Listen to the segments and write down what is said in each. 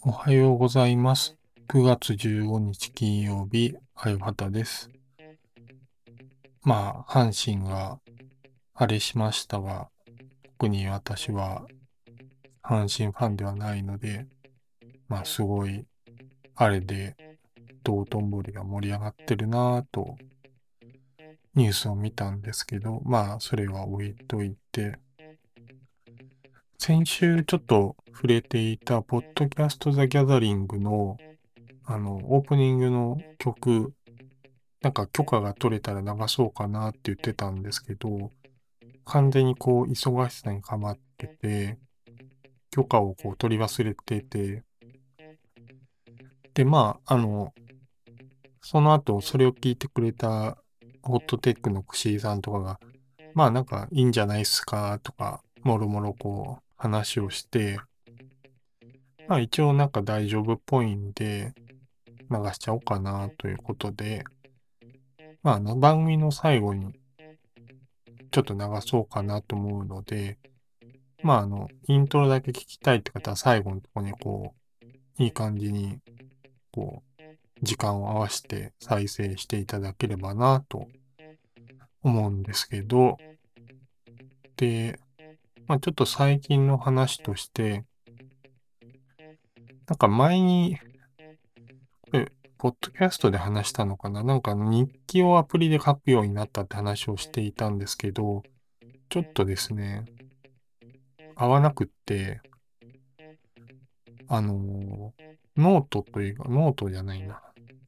おはようございます。9月15日金曜日、あゆはたです。まあ、阪神があれしましたが、特に私は阪神ファンではないので、まあ、すごい、あれで道頓堀が盛り上がってるなぁと、ニュースを見たんですけど、まあ、それは置いといて、先週ちょっと触れていた、ポッドキャストザ・ギャザリングの、あの、オープニングの曲、なんか許可が取れたら流そうかなって言ってたんですけど、完全にこう、忙しさにかまってて、許可をこう取り忘れてて、で、まあ、あの、その後、それを聞いてくれたホットテックのクシーさんとかが、まあなんかいいんじゃないっすかとか、もろもろこう話をして、まあ一応なんか大丈夫っぽいんで流しちゃおうかなということで、まああの番組の最後にちょっと流そうかなと思うので、まああの、イントロだけ聞きたいって方は最後のとこにこう、いい感じに、こう、時間を合わせて再生していただければなと思うんですけど、で、まあ、ちょっと最近の話として、なんか前に、これ、ポッドキャストで話したのかな？なんか日記をアプリで書くようになったって話をしていたんですけど、ちょっとですね、合わなくって、あのノートというか、ノートじゃないな。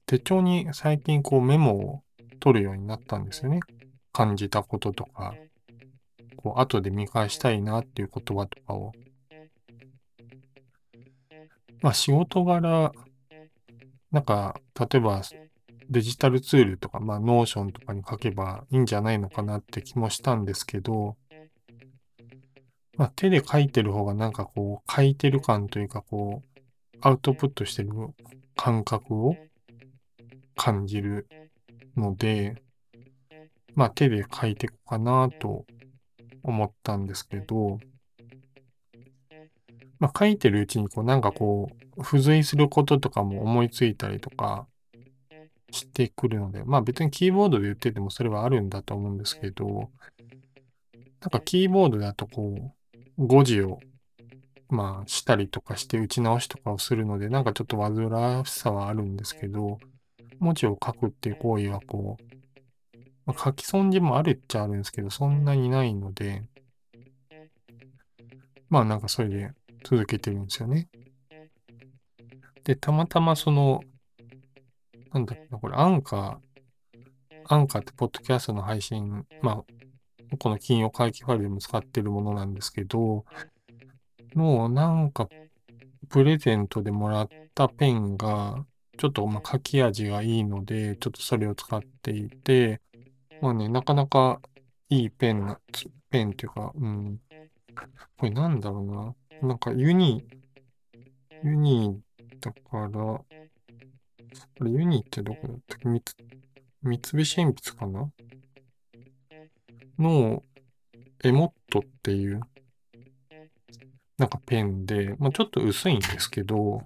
手帳に最近こうメモを取るようになったんですよね。感じたこととか、こう後で見返したいなっていう言葉とかを。まあ仕事柄、なんか、例えばデジタルツールとか、まあ Notion とかに書けばいいんじゃないのかなって気もしたんですけど、まあ手で書いてる方がなんかこう書いてる感というかこうアウトプットしてる感覚を感じるので、まあ手で書いていこうかなと思ったんですけど、まあ書いてるうちにこうなんかこう付随することとかも思いついたりとかしてくるので、まあ別にキーボードで言っててもそれはあるんだと思うんですけど、なんかキーボードだとこう5時をまあしたりとかして打ち直しとかをするので、なんかちょっと煩わしさはあるんですけど、文字を書くっていう行為はこう、まあ、書き損じもあるっちゃあるんですけど、そんなにないので、まあなんかそれで続けてるんですよね。で、たまたまその、なんだっけな、これアンカー、アンカーってポッドキャストの配信、まあ、この金曜回帰ファイルでも使ってるものなんですけど、もうなんかプレゼントでもらったペンがちょっとまあ書き味がいいので、ちょっとそれを使っていて、まあね、なかなかいいペンな、ペンっていうか、うん。これなんだろうな。なんかユニ、ユニだから、これユニってどこだったっけ？三菱鉛筆かな？のエモットっていうなんかペンで、まあ、ちょっと薄いんですけど、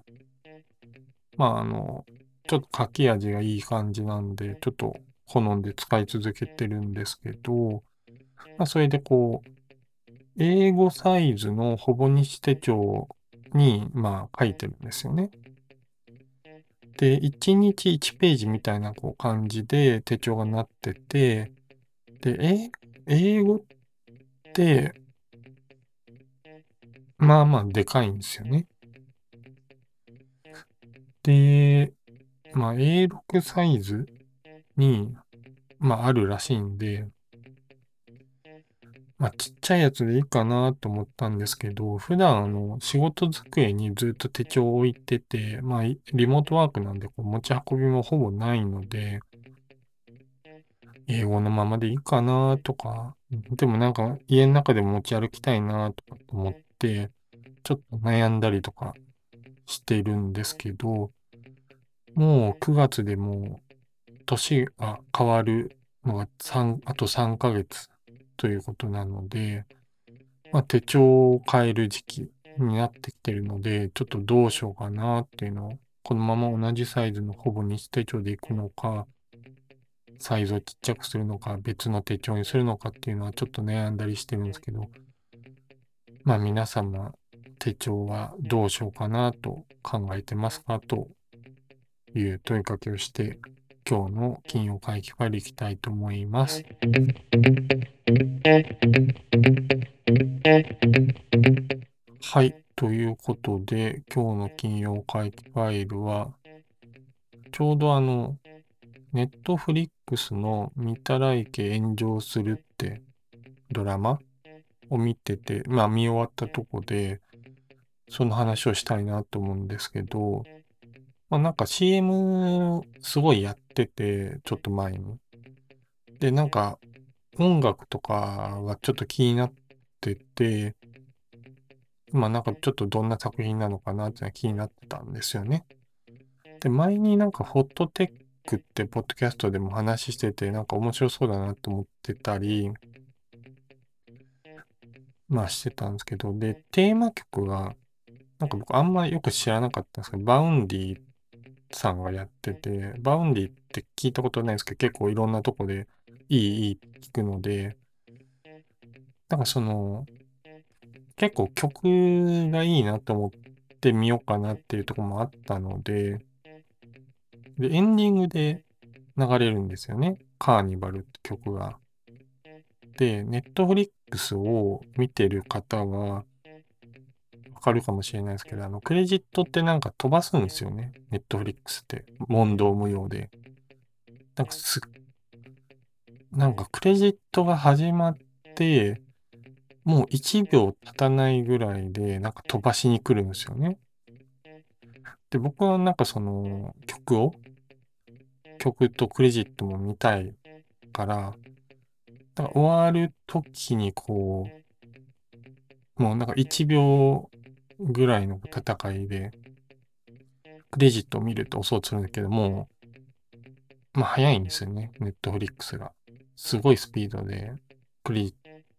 まあ、あの、ちょっと書き味がいい感じなんで、ちょっと好んで使い続けてるんですけど、まあ、それでこう、英語サイズのほぼ日手帳に、まあ、書いてるんですよね。で、1日1ページみたいなこう感じで手帳がなってて、で、英語って、まあまあでかいんですよね。で、まあ A6 サイズに、まああるらしいんで、まあちっちゃいやつでいいかなと思ったんですけど、普段あの仕事机にずっと手帳を置いてて、まあリモートワークなんでこう持ち運びもほぼないので、英語のままでいいかなとか、でもなんか家の中で持ち歩きたいなとか思って、ちょっと悩んだりとかしてるんですけど、もう9月でもう年が変わるのが3、あと3ヶ月ということなので、まあ、手帳を変える時期になってきてるので、ちょっとどうしようかなっていうのを、このまま同じサイズのほぼ日手帳でいくのか、サイズをちっちゃくするのか、別の手帳にするのかっていうのはちょっと悩んだりしてるんですけど、まあ皆様、手帳はどうしようかなと考えてますかという問いかけをして、今日の金曜会議からいきたいと思います。はい。ということで、今日の金曜会議ファイルは、ちょうどあの、ネットフリックスの見たらいけ炎上するってドラマ？を見てて、まあ見終わったとこで、その話をしたいなと思うんですけど、まあなんか CM すごいやってて、ちょっと前に。で、なんか音楽とかはちょっと気になってて、まあなんかちょっとどんな作品なのかなっていうのは気になってたんですよね。で、前になんかホットテックってポッドキャストでも話してて、なんか面白そうだなと思ってたり、まあしてたんですけど、で、テーマ曲が、なんか僕あんまよく知らなかったんですけど、 Vaundy さんがやってて、 Vaundy って聞いたことないんですけど、結構いろんなとこでいいいい聞くので、なんかその、結構曲がいいなと思ってみようかなっていうとこもあったので、で、エンディングで流れるんですよね。カーニバルって曲が。で、ネットフリックスを見てる方は、わかるかもしれないですけど、あの、クレジットってなんか飛ばすんですよね。ネットフリックスって。問答無用で。なんかす、なんかクレジットが始まって、もう1秒経たないぐらいで、なんか飛ばしに来るんですよね。で、僕はなんかその曲を、曲とクレジットも見たいから、だから終わる時にこう、もうなんか1秒ぐらいの戦いで、クレジットを見ると押そうするんだけども、まあ早いんですよね、ネットフリックスが。すごいスピードでクレ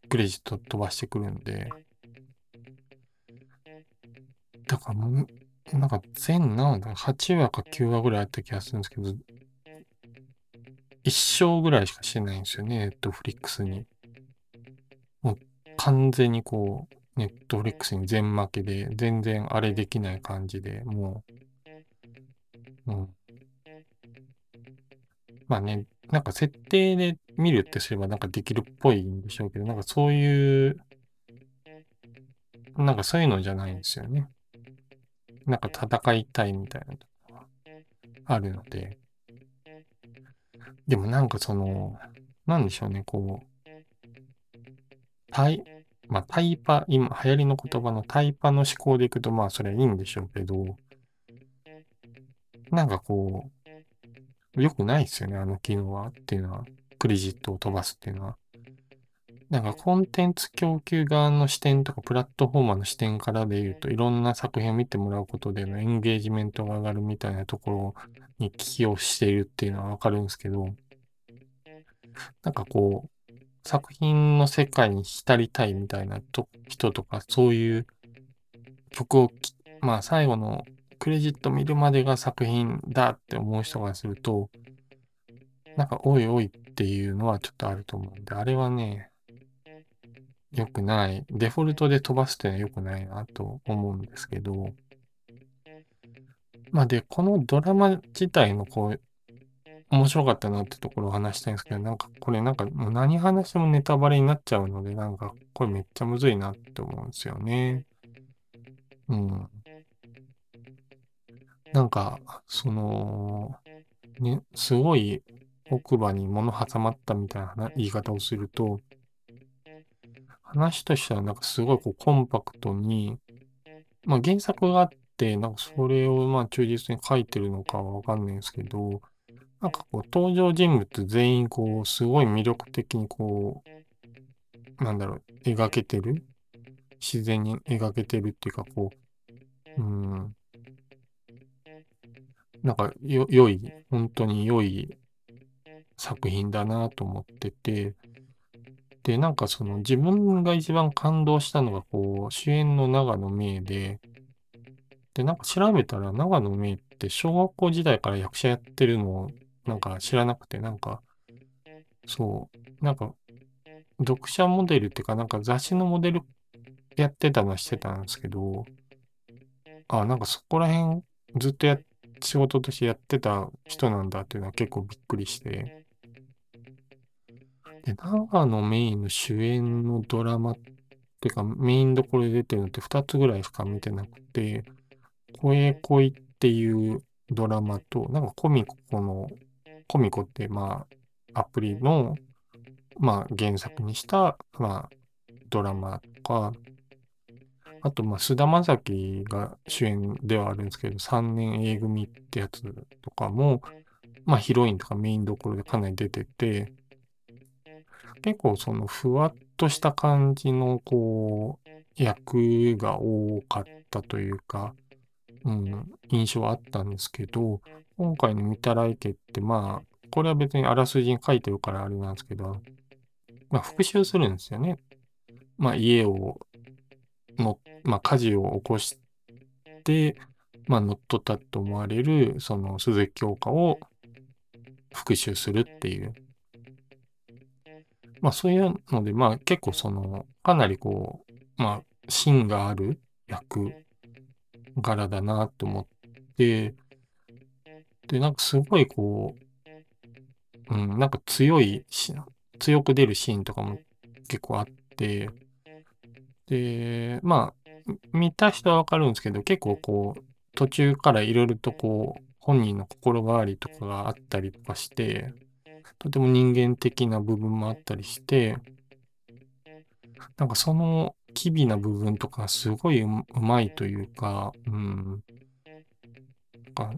クレジット飛ばしてくるんで、だからもう、なんか全何話だ ?8 話か9話ぐらいあった気がするんですけど、一章ぐらいしかしてないんですよね、ネットフリックスに。もう完全にこう、ネットフリックスに全負けで、全然あれできない感じで、もう、うん。まあね、なんか設定で見るってすればなんかできるっぽいんでしょうけど、なんかそういう、なんかそういうのじゃないんですよね。なんか戦いたいみたいなとこがあるので。でもなんかその、なんでしょうね、こう、タイ、まあタイパ、今流行りの言葉のタイパの思考でいくとまあそれはいいんでしょうけど、なんかこう、良くないですよね、あの機能はっていうのは、クレジットを飛ばすっていうのは。なんかコンテンツ供給側の視点とかプラットフォーマーの視点からで言うといろんな作品を見てもらうことでのエンゲージメントが上がるみたいなところに寄与しているっていうのはわかるんですけど、なんかこう、作品の世界に浸りたいみたいなと人とかそういう曲をまあ最後のクレジット見るまでが作品だって思う人がすると、なんかおいおいっていうのはちょっとあると思うんで、あれはね、良くない。デフォルトで飛ばすっていうのは良くないなと思うんですけど、まあで、このドラマ自体のこう、面白かったなってところを話したいんですけど、なんかこれなんかもう何話してもネタバレになっちゃうので、なんかこれめっちゃむずいなって思うんですよね。うん。なんか、その、ね、すごい奥歯に物挟まったみたいな言い方をすると、話としてはなんかすごいこうコンパクトに、まあ原作があって、なんかそれをまあ忠実に書いてるのかはわかんないんですけど、なんかこう登場人物全員こうすごい魅力的にこう、なんだろう、描けてる？自然に描けてるっていうかこう、うん、なんかよ、良い、本当に良い作品だなと思ってて、で、なんかその自分が一番感動したのが、こう、主演の長野芽で、で、なんか調べたら長野芽って小学校時代から役者やってるのをなんか知らなくて、なんか、そう、なんか、読者モデルっていうか、なんか雑誌のモデルやってたのはしてたんですけど、あ、なんかそこら辺ずっとや、仕事としてやってた人なんだっていうのは結構びっくりして、で、長野メインの主演のドラマっていうか、メインどころで出てるのって2つぐらいしか見てなくて、声恋っていうドラマと、なんかコミコの、コミコってまあ、アプリの、まあ原作にした、まあ、ドラマとか、あと、まあ、菅田将暉が主演ではあるんですけど、3年 A 組ってやつとかも、まあ、ヒロインとかメインどころでかなり出てて、結構そのふわっとした感じのこう役が多かったというか、うん、印象はあったんですけど、今回の御たらい家ってまあ、これは別にあらすじに書いてるからあれなんですけど、まあ復讐するんですよね。まあ家をの、まあ火事を起こして、まあ乗っ取ったと思われるその鈴木京香を復讐するっていうまあそういうので、まあ結構その、かなりこう、まあ芯がある役柄だなと思って、で、なんかすごいこう、うん、なんか強いし、強く出るシーンとかも結構あって、で、まあ、見た人はわかるんですけど、結構こう、途中からいろいろとこう、本人の心変わりとかがあったりとかして、とても人間的な部分もあったりして、なんかその機微な部分とかすごいうまいというか、うん。なんか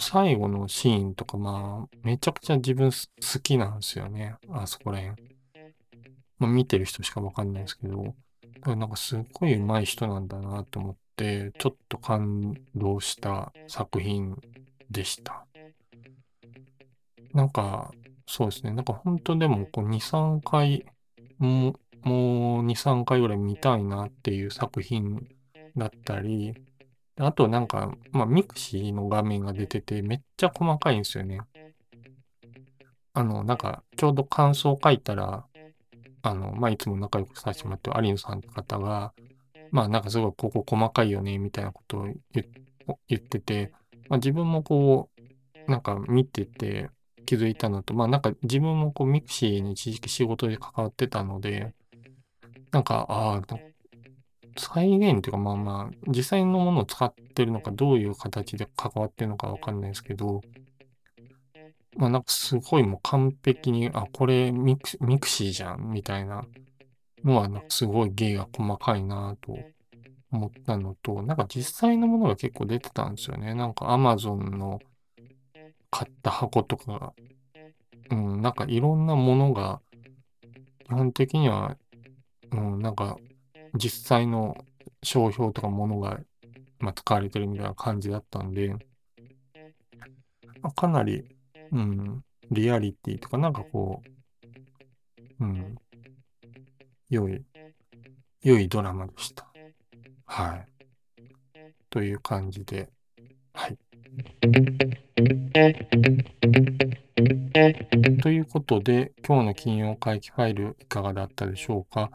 最後のシーンとか、まあ、めちゃくちゃ自分好きなんですよね。あそこら辺。まあ、見てる人しかわかんないですけど、なんかすっごい上手い人なんだなと思って、ちょっと感動した作品でした。なんか、そうですね。なんか本当でも、こう、2、3回、もう、もう2、3回ぐらい見たいなっていう作品だったり、あとなんか、まあ、 mixi の画面が出てて、めっちゃ細かいんですよね。あの、なんか、ちょうど感想書いたら、あの、まあ、いつも仲良くさせてもらってる有野さんって方が、まあ、なんかすごいここ細かいよね、みたいなことを言ってて、まあ、自分もこう、なんか見てて、気づいたのと、まあなんか自分もこう mixi に一時期仕事で関わってたので、なんか、ああ、再現っていうかまあまあ、実際のものを使ってるのか、どういう形で関わってるのかわかんないですけど、まあなんかすごいもう完璧に、あ、これミク mixi じゃん、みたいなのは、なんかすごい芸が細かいなと思ったのと、なんか実際のものが結構出てたんですよね。なんか Amazon の買った箱とか、うん、なんかいろんなものが、基本的には、うん、なんか実際の商標とかものが、まあ、使われてるみたいな感じだったんで、まあ、かなり、うん、リアリティとかなんかこう、うん、良い、良いドラマでした。はい。という感じで、はい。ということで、今日の金曜会期ファイルいかがだったでしょうか？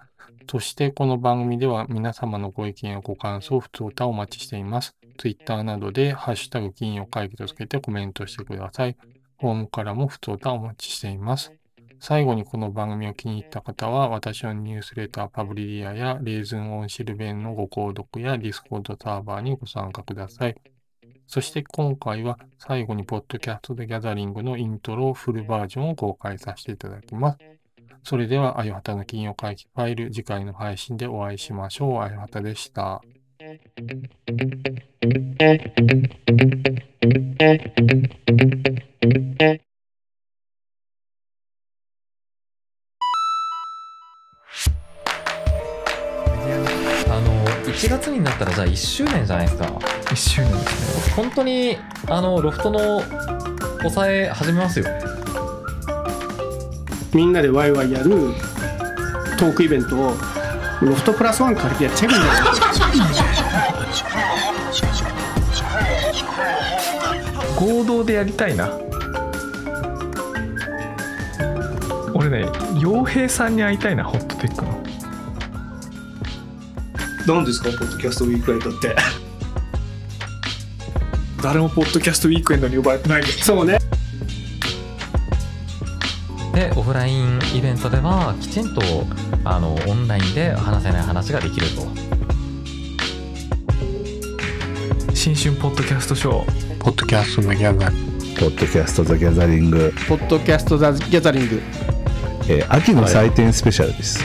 そしてこの番組では皆様のご意見やご感想、普通歌をお待ちしています。Twitter などでハッシュタグ金曜会議とつけてコメントしてください。ホームからも普通歌をお待ちしています。最後にこの番組を気に入った方は、私のニュースレターパブリリアやレーズンオンシルベンのご購読やディスコードサーバーにご参加ください。そして今回は最後にポッドキャストでギャザリングのイントロフルバージョンを公開させていただきます。それでは、あゆはたの金曜会議ファイル、次回の配信でお会いしましょう。あゆはたでした。1月になったらじゃあ1周年じゃないですか1周年ですね本当にあのロフトの抑え始めますよみんなでワイワイやるトークイベントをロフトプラスワン借りてやっちゃえばいいんだよ。合同でやりたいな。俺ね傭兵さんに会いたいなホットテックの。何ですか？ポッドキャストウィークエンドって。誰もポッドキャストウィークエンドに呼ばれてないでそうねラインイベントではきちんとあのオンラインで話せない話ができると新春ポッドキャストショーポッドキャストのギャザリング。ポッドキャストザギャザリング、ポッドキャストザ・ギャザリングえー秋の祭典スペシャルです。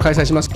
開催します